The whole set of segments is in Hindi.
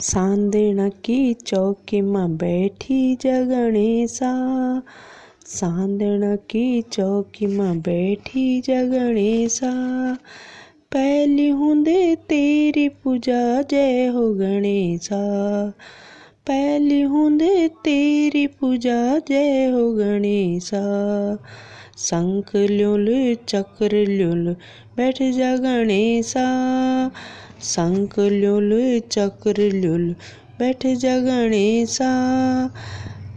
सांदण की चौकी में बैठी जगणेशा सांदण की चौकी में बैठी जगणेशा पहली हुंदे तेरी पूजा, जय हो गणेशा। पहली हुंदे तेरी पूजा, जय हो गणेशा। शंख ल्योल, चक्र ल्योल, बैठ जा गणेशा। शंख ल्योल चक्र ल्योल बैठ जा गणेशा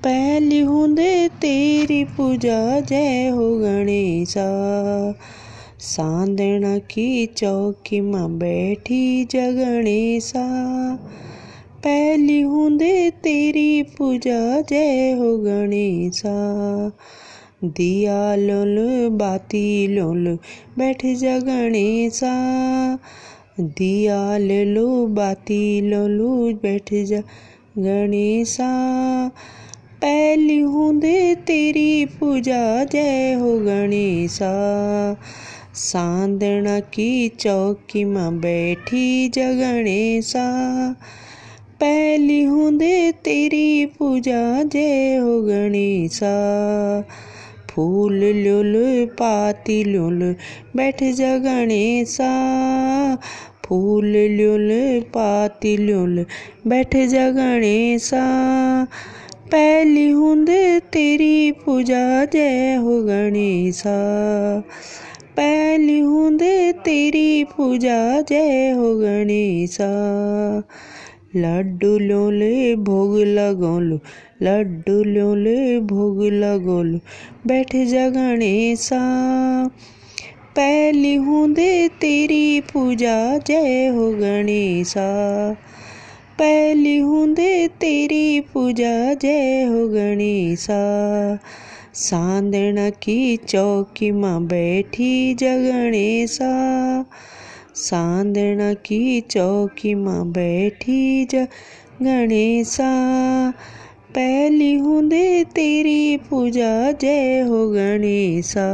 पहली हुंदे तेरी पूजा, जय हो गणेशा। सांदण की चौकी में बैठी जगणेशा पहली हुंदे तेरी पूजा, जय हो गणेशा। दिया लोल बाती लोल बैठ जा गणेशा दिया ले लो बाती, लो लो, बैठ जा गणेशा। पहली हुंदे तेरी पूजा, जय हो गणेशा। सांदना की चौकी में बैठी जा गणेशा। पहली हुंदे तेरी पूजा, जय हो गणेशा। फूल लोल पाती लोल बैठ जा गणेशा। फूल ल्योल, पाती ल्योल, बैठ जा गणेशा। पहली हुंदे तेरी पूजा, जय हो गणेशा। पहली हुंदे तेरी पूजा, जय हो गणेशा। लड्डू लोले भोग लगोलो, लड्डू लोले भोग लगोलो, बैठ जा गणेशा। पहली हुंदे तेरी पूजा, जय हो गणेशा। पहली हुंदे तेरी पूजा, जय हो गणेशा। सांदण की चौकी में बैठी जगणेशा सांदण की चौकी में बैठी ज गणेशा। पहली हुंदे तेरी पूजा, जय हो गणेशा।